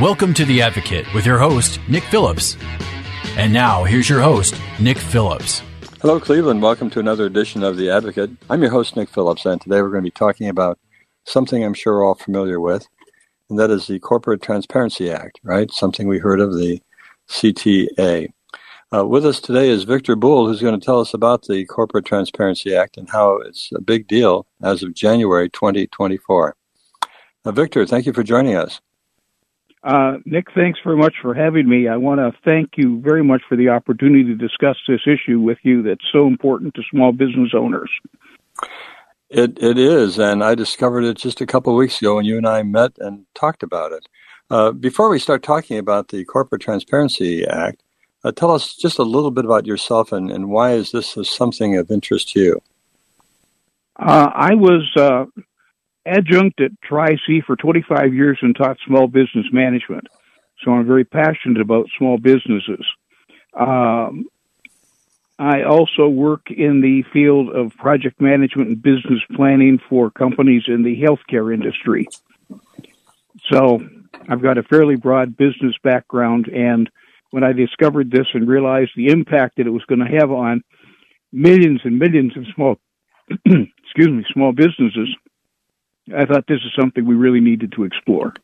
Welcome to The Advocate with your host, Nick Phillips. And now, here's your host, Nick Phillips. Hello, Cleveland. Welcome to another edition of The Advocate. I'm your host, Nick Phillips, and today we're going to be talking about something I'm sure we're all familiar with, and that is the Corporate Transparency Act, right? Something we heard of, the CTA. Uh, with us today is Victor Bull, who's going to tell us about the Corporate Transparency Act and how it's a big deal as of January 2024. Uh, Victor, thank you for joining us. Uh, Nick, thanks very much for having me. I want to thank you very much for the opportunity to discuss this issue with you that's so important to small business owners. It it is, and I discovered it just a couple of weeks ago when you and I met and talked about it. Uh, before we start talking about the Corporate Transparency Act, uh, tell us just a little bit about yourself and, and why is this something of interest to you? Uh, I was uh, adjunct at Tri-C for 25 years and taught small business management. So I'm very passionate about small businesses. Um, I also work in the field of project management and business planning for companies in the healthcare industry. So I've got a fairly broad business background, and when I discovered this and realized the impact that it was going to have on millions and millions of small, excuse me, small businesses, I thought this is something we really needed to explore.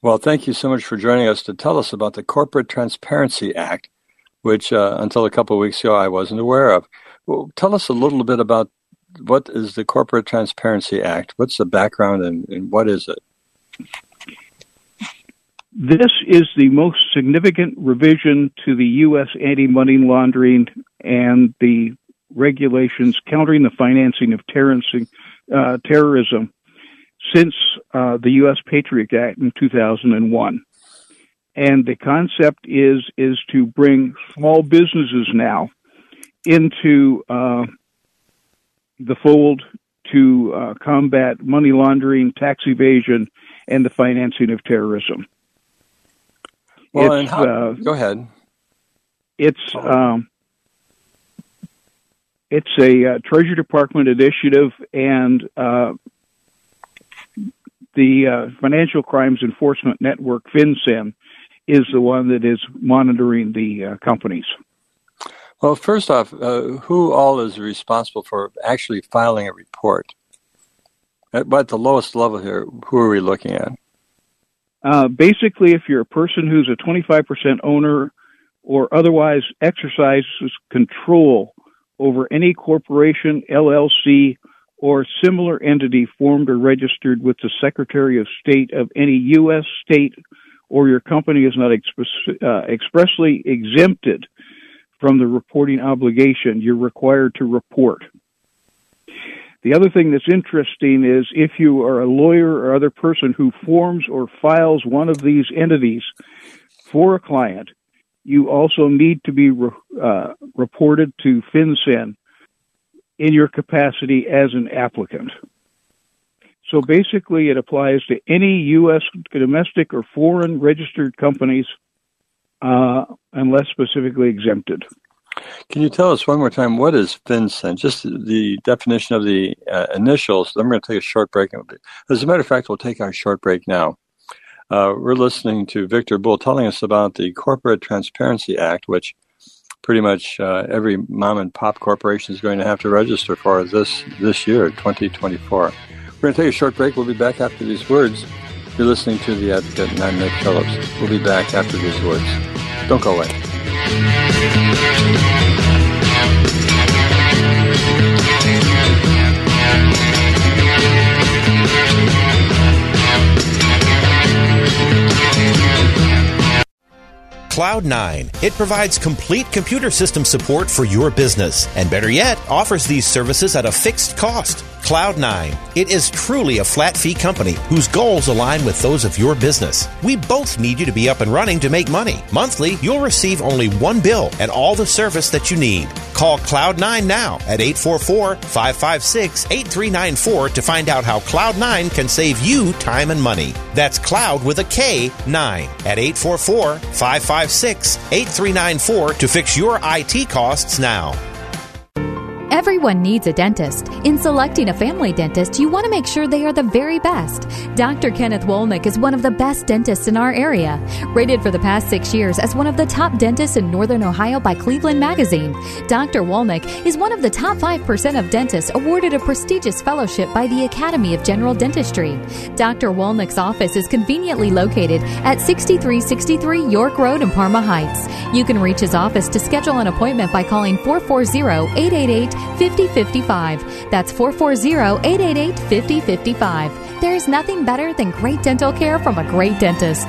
Well, thank you so much for joining us to tell us about the Corporate Transparency Act, which uh, until a couple of weeks ago I wasn't aware of. Well, tell us a little bit about what is the Corporate Transparency Act? What's the background and, and what is it? This is the most significant revision to the U.S. anti money laundering and the regulations countering the financing of uh, terrorism since uh, the U.S. Patriot Act in 2001. And the concept is is to bring small businesses now into uh, the fold to uh, combat money laundering, tax evasion, and the financing of terrorism. Well, and how, uh, go ahead. It's um, it's a uh, Treasury Department initiative, and uh, the uh, Financial Crimes Enforcement Network, FinCEN, is the one that is monitoring the uh, companies. Well, first off, uh, who all is responsible for actually filing a report? At, at the lowest level here, who are we looking at? Uh, basically, if you're a person who's a 25% owner or otherwise exercises control over any corporation, LLC, or similar entity formed or registered with the Secretary of State of any U.S. state or your company is not express, uh, expressly exempted from the reporting obligation, you're required to report. The other thing that's interesting is if you are a lawyer or other person who forms or files one of these entities for a client, you also need to be re- uh, reported to FinCEN in your capacity as an applicant. So basically, it applies to any U.S. domestic or foreign registered companies uh, unless specifically exempted. Can you tell us one more time what is FinCEN? Just the definition of the uh, initials. I'm going to take a short break. As a matter of fact, we'll take our short break now. Uh, we're listening to Victor Bull telling us about the Corporate Transparency Act, which pretty much uh, every mom and pop corporation is going to have to register for this this year, 2024. We're going to take a short break. We'll be back after these words. You're listening to The Advocate, and I'm Nick Phillips. We'll be back after these words. Don't go away. Kloud9. It provides complete computer system support for your business, and better yet, offers these services at a fixed cost. Kloud9. It is truly a flat fee company whose goals align with those of your business. We both need you to be up and running to make money. Monthly, you'll receive only one bill and all the service that you need. Call Kloud9 now at 844 556 8394 to find out how Kloud9 can save you time and money. That's Cloud with a K 9 at 844 556 8394 to fix your IT costs now. Every Everyone needs a dentist. In selecting a family dentist, you want to make sure they are the very best. Dr. Kenneth Wolnick is one of the best dentists in our area. Rated for the past six years as one of the top dentists in Northern Ohio by Cleveland Magazine, Dr. Wolnick is one of the top 5% of dentists awarded a prestigious fellowship by the Academy of General Dentistry. Dr. Wolnick's office is conveniently located at 6363 York Road in Parma Heights. You can reach his office to schedule an appointment by calling 440 888 5055. That's 440 888 5055. There is nothing better than great dental care from a great dentist.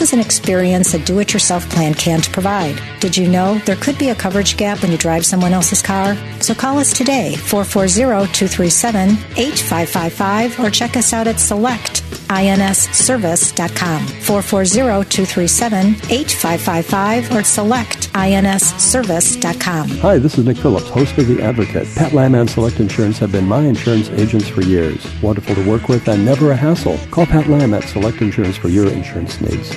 is an experience a do it yourself plan can't provide. Did you know there could be a coverage gap when you drive someone else's car? So call us today, 440 237 8555, or check us out at selectinsservice.com. 440 237 8555 or selectinsservice.com. Hi, this is Nick Phillips, host of The Advocate. Pat Lamb and Select Insurance have been my insurance agents for years. Wonderful to work with and never a hassle. Call Pat Lamb at Select Insurance for your insurance needs.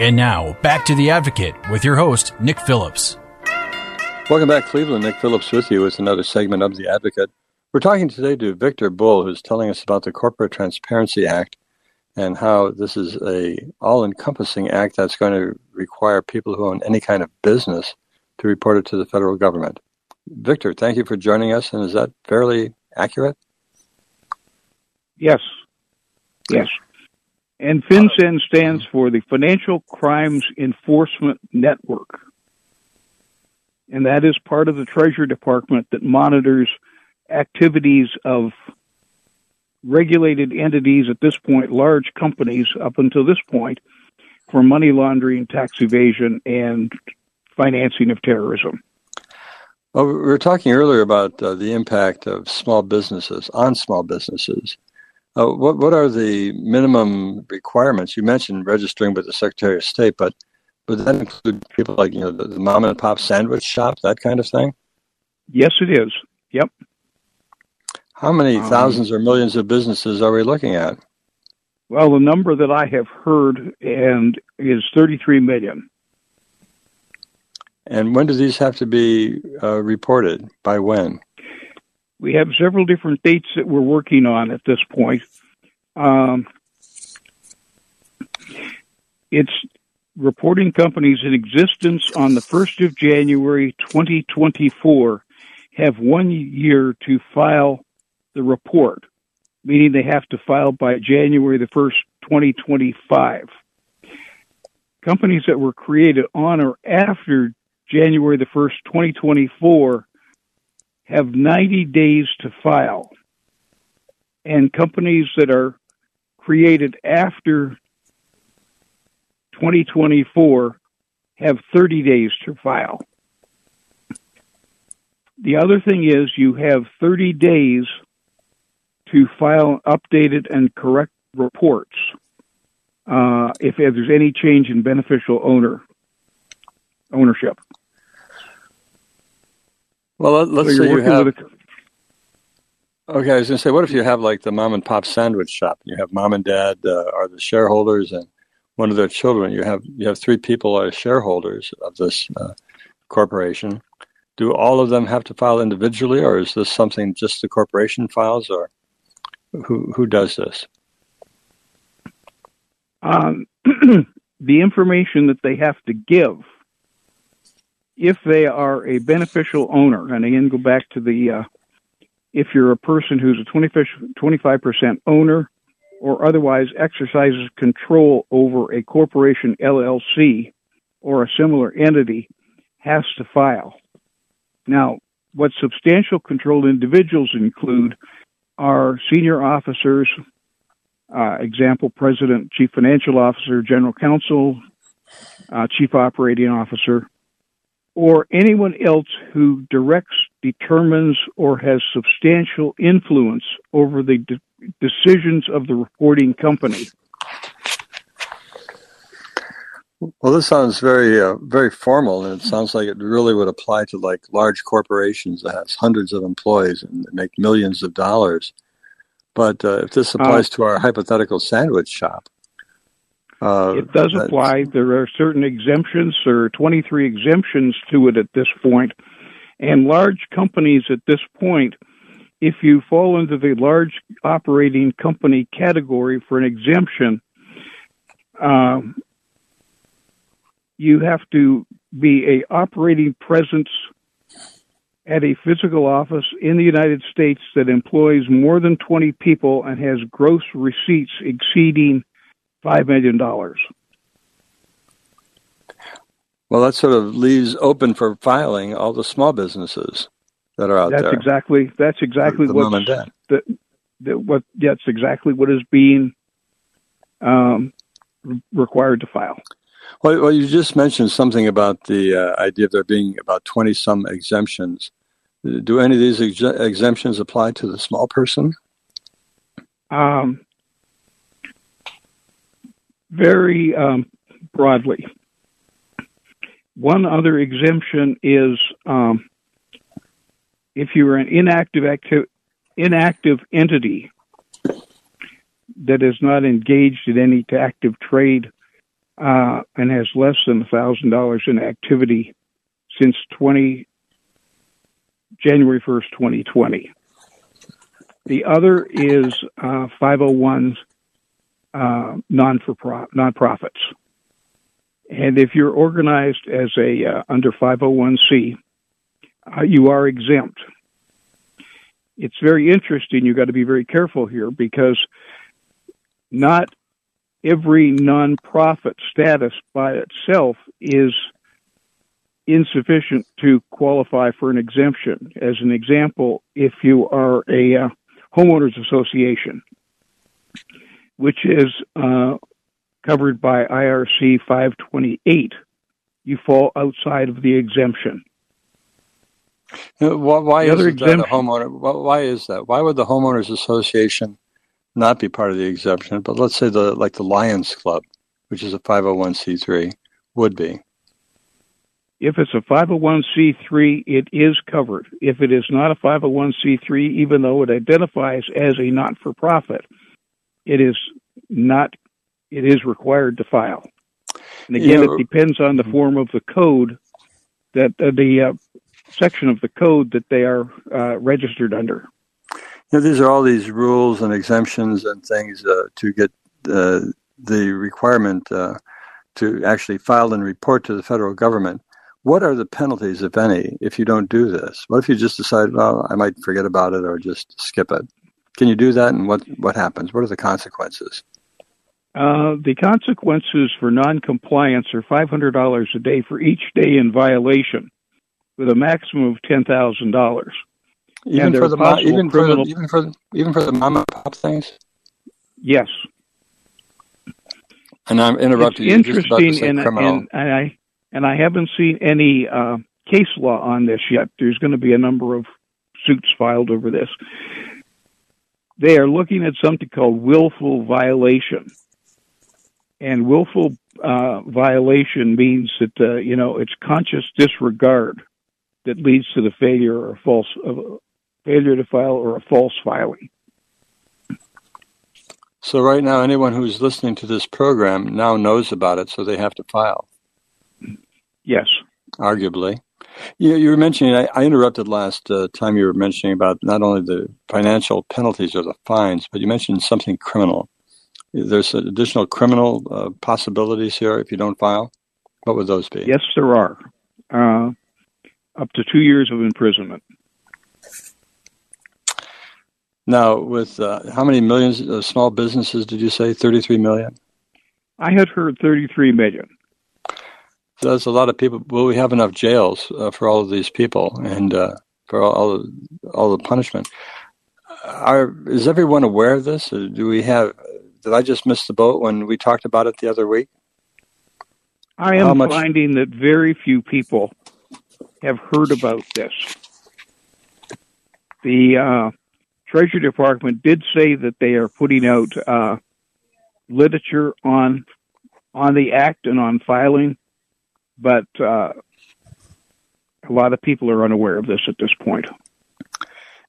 And now, back to The Advocate with your host, Nick Phillips. Welcome back, Cleveland. Nick Phillips with you with another segment of The Advocate. We're talking today to Victor Bull, who's telling us about the Corporate Transparency Act and how this is a all-encompassing act that's going to require people who own any kind of business to report it to the federal government. Victor, thank you for joining us, and is that fairly accurate? Yes. Yes. And FinCEN stands for the Financial Crimes Enforcement Network. And that is part of the Treasury Department that monitors activities of regulated entities at this point, large companies up until this point, for money laundering, tax evasion, and financing of terrorism. Well, we were talking earlier about uh, the impact of small businesses on small businesses. Uh, what what are the minimum requirements? You mentioned registering with the Secretary of State, but would that include people like you know the, the mom and pop sandwich shop, that kind of thing? Yes, it is. Yep. How many Um, thousands or millions of businesses are we looking at? Well, the number that I have heard and is 33 million. And when do these have to be uh, reported? By when? We have several different dates that we're working on at this point. Um, it's reporting companies in existence on the 1st of January 2024 have one year to file the report, meaning they have to file by January the 1st, 2025. Companies that were created on or after January the 1st, 2024 have 90 days to file. And companies that are created after 2024 have 30 days to file. The other thing is you have 30 days to file updated and correct reports uh, if, if there's any change in beneficial owner ownership. Well, let, let's So say you have. with a, Okay, I was going to say, what if you have like the mom and pop sandwich shop? You have mom and dad uh, are the shareholders, and one of their children. You have you have three people are shareholders of this uh, corporation. Do all of them have to file individually, or is this something just the corporation files, or who who does this? um, the information that they have to give if they are a beneficial owner, and again, go back to the uh, if you're a person who's a 25% owner or otherwise exercises control over a corporation, LLC, or a similar entity, has to file. Now, what substantial control individuals include are senior officers, uh, example, president, chief financial officer, general counsel, uh, chief operating officer, or anyone else who directs, determines, or has substantial influence over the de- decisions of the reporting company. Well, this sounds very, uh, very formal, and it sounds like it really would apply to like large corporations that has hundreds of employees and make millions of dollars. But uh, if this applies uh, to our hypothetical sandwich shop, uh, it does apply. There are certain exemptions. There are 23 exemptions to it at this point. point, and large companies at this point. If you fall into the large operating company category for an exemption, um, you have to be a operating presence at a physical office in the United States that employs more than 20 people and has gross receipts exceeding $5 million. Well, that sort of leaves open for filing all the small businesses that are out that's there. Exactly, that's exactly what the, the, what that's exactly what is being um, required to file. Well, well, you just mentioned something about the uh, idea of there being about 20 some exemptions. Do any of these ex- exemptions apply to the small person? Um, very um, broadly. One other exemption is um, if you are an inactive acti- inactive entity that is not engaged in any active trade uh, and has less than thousand dollars in activity since 20 January 1st, 2020. The other is uh, 501s, uh, non for nonprofits. And if you're organized as a uh, under 501c, uh, you are exempt. It's very interesting. You've got to be very careful here because not every nonprofit status by itself is insufficient to qualify for an exemption. As an example, if you are a uh, homeowners association, which is uh, covered by IRC 528, you fall outside of the exemption. Why, why is that a homeowner? Why is that? Why would the homeowners association not be part of the exemption, but let's say the like the Lions Club, which is a 501c3, would be. If it's a 501c3, it is covered. If it is not a 501c3, even though it identifies as a not-for-profit, it is not. It is required to file. And again, it depends on the form of the code that uh, the uh, section of the code that they are uh, registered under know, these are all these rules and exemptions and things uh, to get uh, the requirement uh, to actually file and report to the federal government. What are the penalties, if any, if you don't do this? What if you just decide, well, I might forget about it or just skip it? Can you do that, and what what happens? What are the consequences? Uh, the consequences for noncompliance are five hundred dollars a day for each day in violation, with a maximum of ten thousand dollars. Even for the mo- even for the, even for the, even for the mom and pop things. Yes. And I'm interrupting it's you. Interesting, and, and, and, I and I haven't seen any uh, case law on this yet. There's going to be a number of suits filed over this. They are looking at something called willful violation, and willful uh, violation means that uh, you know it's conscious disregard that leads to the failure or false of, failure to file, or a false filing. So right now, anyone who's listening to this program now knows about it, so they have to file. Yes. Arguably. You, you were mentioning, I, I interrupted last uh, time you were mentioning about not only the financial penalties or the fines, but you mentioned something criminal. There's additional criminal uh, possibilities here if you don't file. What would those be? Yes, there are. Uh, up to two years of imprisonment. Now, with uh, how many millions of small businesses did you say? 33 million? I had heard 33 million. So that's a lot of people. Will we have enough jails uh, for all of these people and uh, for all, all, the, all the punishment? Are, is everyone aware of this? Or do we have? Did I just miss the boat when we talked about it the other week? I am finding that very few people have heard about this. The uh, Treasury Department did say that they are putting out uh, literature on on the act and on filing, but uh, a lot of people are unaware of this at this point.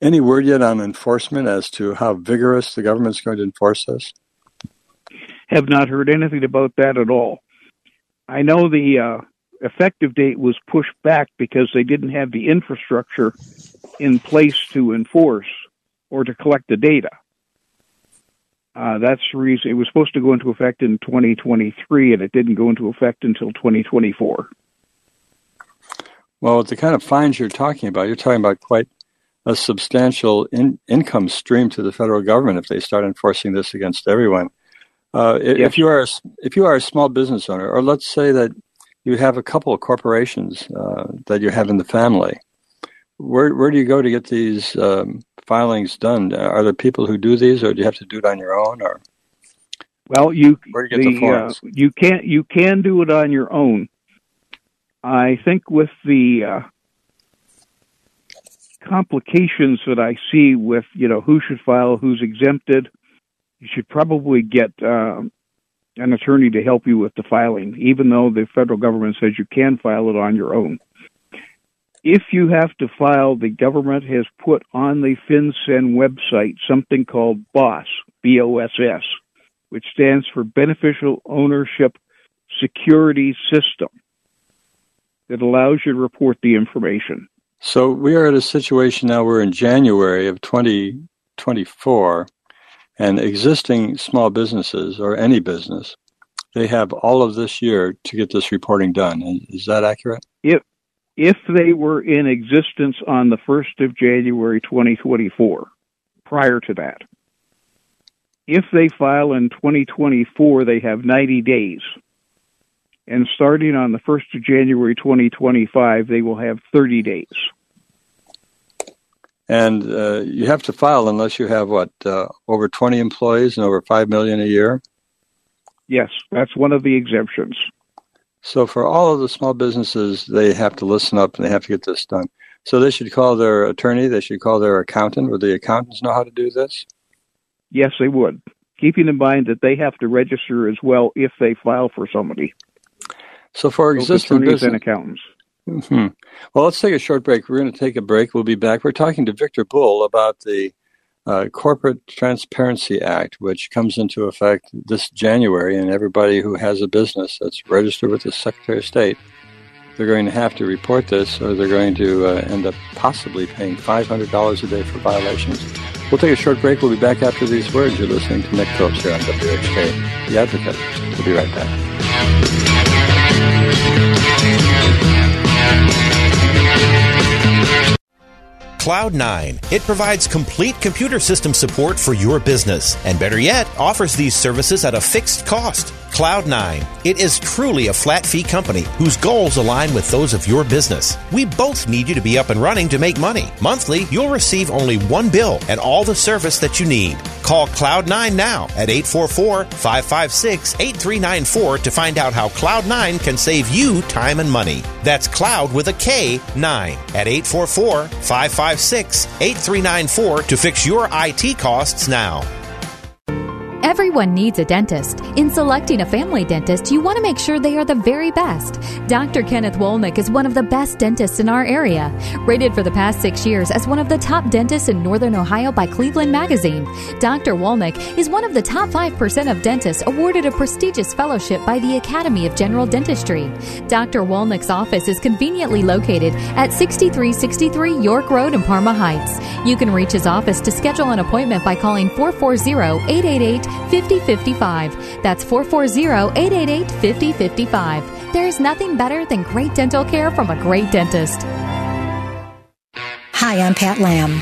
Any word yet on enforcement as to how vigorous the government is going to enforce this? Have not heard anything about that at all. I know the uh, effective date was pushed back because they didn't have the infrastructure in place to enforce or to collect the data. Uh, that's the reason it was supposed to go into effect in 2023 and it didn't go into effect until 2024. Well, the kind of fines you're talking about, you're talking about quite a substantial in, income stream to the federal government if they start enforcing this against everyone. Uh, yes. If you are a, if you are a small business owner, or let's say that you have a couple of corporations uh, that you have in the family, where where do you go to get these um, filings done? Are there people who do these, or do you have to do it on your own? Or well, you where do you get the, the forms? Uh, you can you can do it on your own. I think with the uh, complications that I see with you know who should file, who's exempted, you should probably get um, an attorney to help you with the filing, even though the federal government says you can file it on your own. If you have to file, the government has put on the FinCEN website something called BOSS, B-O-S-S, which stands for Beneficial Ownership Security System that allows you to report the information. So we are at a situation now, we're in January of 2024, and existing small businesses or any business, they have all of this year to get this reporting done. Is that accurate? If if they were in existence on the 1st of January 2024, prior to that. If they file in 2024, they have 90 days. And starting on the 1st of January 2025, they will have 30 days and uh, you have to file unless you have what uh, over 20 employees and over 5 million a year yes that's one of the exemptions so for all of the small businesses they have to listen up and they have to get this done so they should call their attorney they should call their accountant would the accountants know how to do this yes they would keeping in mind that they have to register as well if they file for somebody so for existing business and accountants Mm-hmm. Well, let's take a short break. We're going to take a break. We'll be back. We're talking to Victor Bull about the Corporate Transparency Act, which comes into effect this January, and everybody who has a business that's registered with the Secretary of State, they're going to have to report this, or they're going to uh, end up possibly paying $500 a day for violations. We'll take a short break. We'll be back after these words. You're listening to Nick Phillips here on WHK, The Advocate. We'll be right back. Kloud9. It provides complete computer system support for your business, and better yet, offers these services at a fixed cost. Kloud9. It is truly a flat fee company whose goals align with those of your business. We both need you to be up and running to make money. Monthly, you'll receive only one bill and all the service that you need. Call Kloud9 now at 844 556 8394 to find out how Kloud9 can save you time and money. That's Cloud with a K 9 at 844 556 8394 to fix your IT costs now. Everyone needs a dentist. In selecting a family dentist, you want to make sure they are the very best. Dr. Kenneth Wolnick is one of the best dentists in our area. Rated for the past six years as one of the top dentists in Northern Ohio by Cleveland Magazine, Dr. Wolnick is one of the top 5% of dentists awarded a prestigious fellowship by the Academy of General Dentistry. Dr. Wolnick's office is conveniently located at 6363 York Road in Parma Heights. You can reach his office to schedule an appointment by calling 440 888 5055. That's 440 888 5055. There's nothing better than great dental care from a great dentist. Hi, I'm Pat Lamb.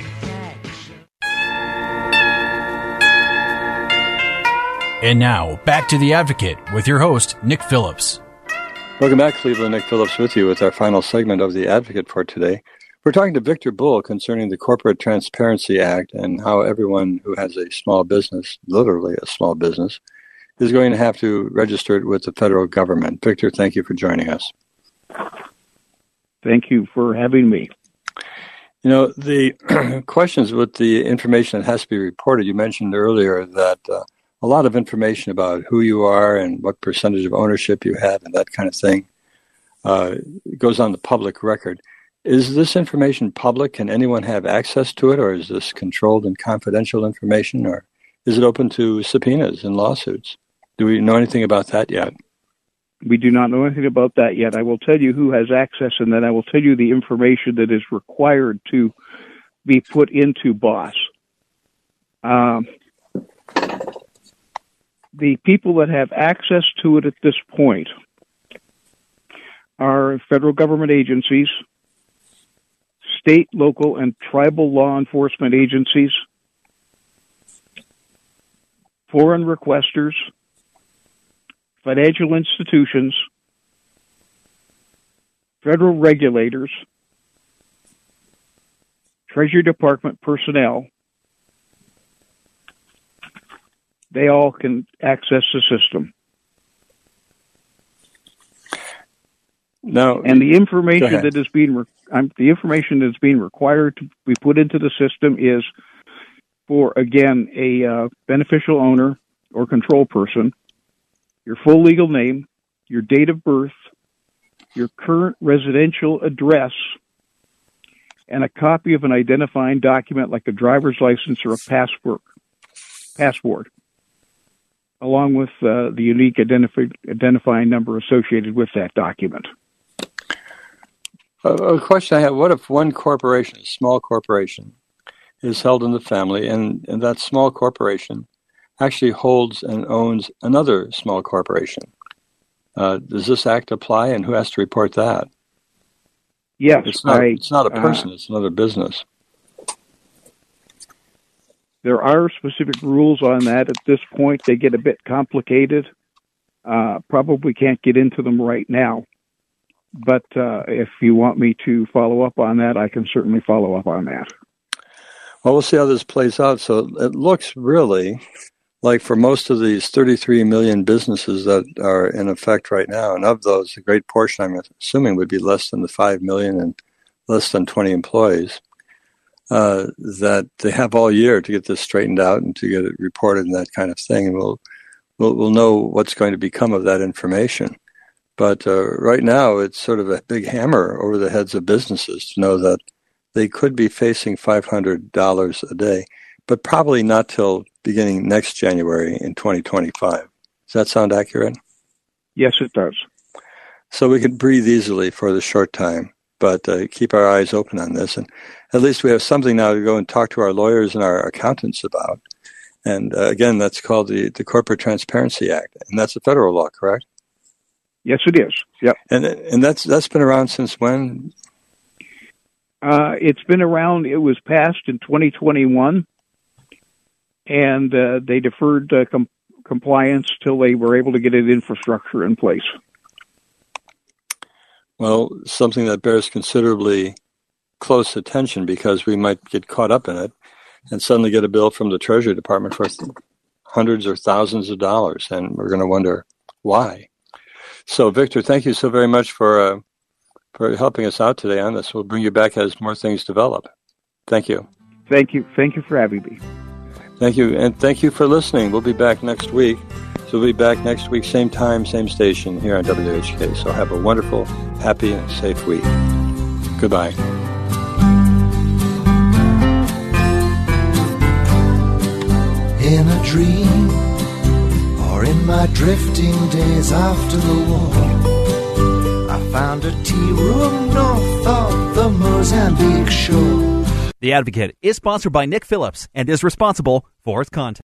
And now, back to The Advocate with your host, Nick Phillips. Welcome back, Cleveland. Nick Phillips with you with our final segment of The Advocate for today. We're talking to Victor Bull concerning the Corporate Transparency Act and how everyone who has a small business, literally a small business, is going to have to register it with the federal government. Victor, thank you for joining us. Thank you for having me. You know, the questions with the information that has to be reported, you mentioned earlier that uh, a lot of information about who you are and what percentage of ownership you have and that kind of thing uh, goes on the public record. Is this information public? Can anyone have access to it, or is this controlled and confidential information, or is it open to subpoenas and lawsuits? Do we know anything about that yet? We do not know anything about that yet. I will tell you who has access, and then I will tell you the information that is required to be put into BOSS. Um, the people that have access to it at this point are federal government agencies, state, local, and tribal law enforcement agencies, foreign requesters, financial institutions, federal regulators, Treasury Department personnel, they all can access the system. No, and the information that is being re- the information that's being required to be put into the system is for again a uh, beneficial owner or control person, your full legal name, your date of birth, your current residential address, and a copy of an identifying document like a driver's license or a passport. Passport along with uh, the unique identifi- identifying number associated with that document. a question I have what if one corporation, a small corporation, is held in the family, and, and that small corporation actually holds and owns another small corporation? Uh, does this act apply, and who has to report that? Yes, it's not, I, it's not a person; uh, it's another business. There are specific rules on that. At this point, they get a bit complicated. Uh, probably can't get into them right now. But uh, if you want me to follow up on that, I can certainly follow up on that. Well, we'll see how this plays out. So it looks really like for most of these 33 million businesses that are in effect right now, and of those, a great portion, I'm assuming, would be less than the 5 million and less than 20 employees uh, that they have all year to get this straightened out and to get it reported and that kind of thing. And we'll, we'll, we'll know what's going to become of that information. But uh, right now, it's sort of a big hammer over the heads of businesses to know that they could be facing $500 a day, but probably not till beginning next January in 2025. Does that sound accurate? Yes, it does. So we can breathe easily for the short time, but uh, keep our eyes open on this. And at least we have something now to go and talk to our lawyers and our accountants about. And uh, again, that's called the, the Corporate Transparency Act, and that's a federal law, correct? Yes, it is. Yep. And and that's that's been around since when? Uh, it's been around. It was passed in 2021, and uh, they deferred uh, com- compliance till they were able to get an infrastructure in place. Well, something that bears considerably close attention because we might get caught up in it and suddenly get a bill from the Treasury Department for hundreds or thousands of dollars, and we're going to wonder why. So, Victor, thank you so very much for uh, for helping us out today on this. We'll bring you back as more things develop. Thank you. Thank you. Thank you for having me. Thank you, and thank you for listening. We'll be back next week. So we'll be back next week, same time, same station here on WHK. So have a wonderful, happy, and safe week. Goodbye. In a dream, or in my drifting days after the war, I found a tea room north of the Mozambique shore. The Advocate is sponsored by Nick Phillips and is responsible for its content.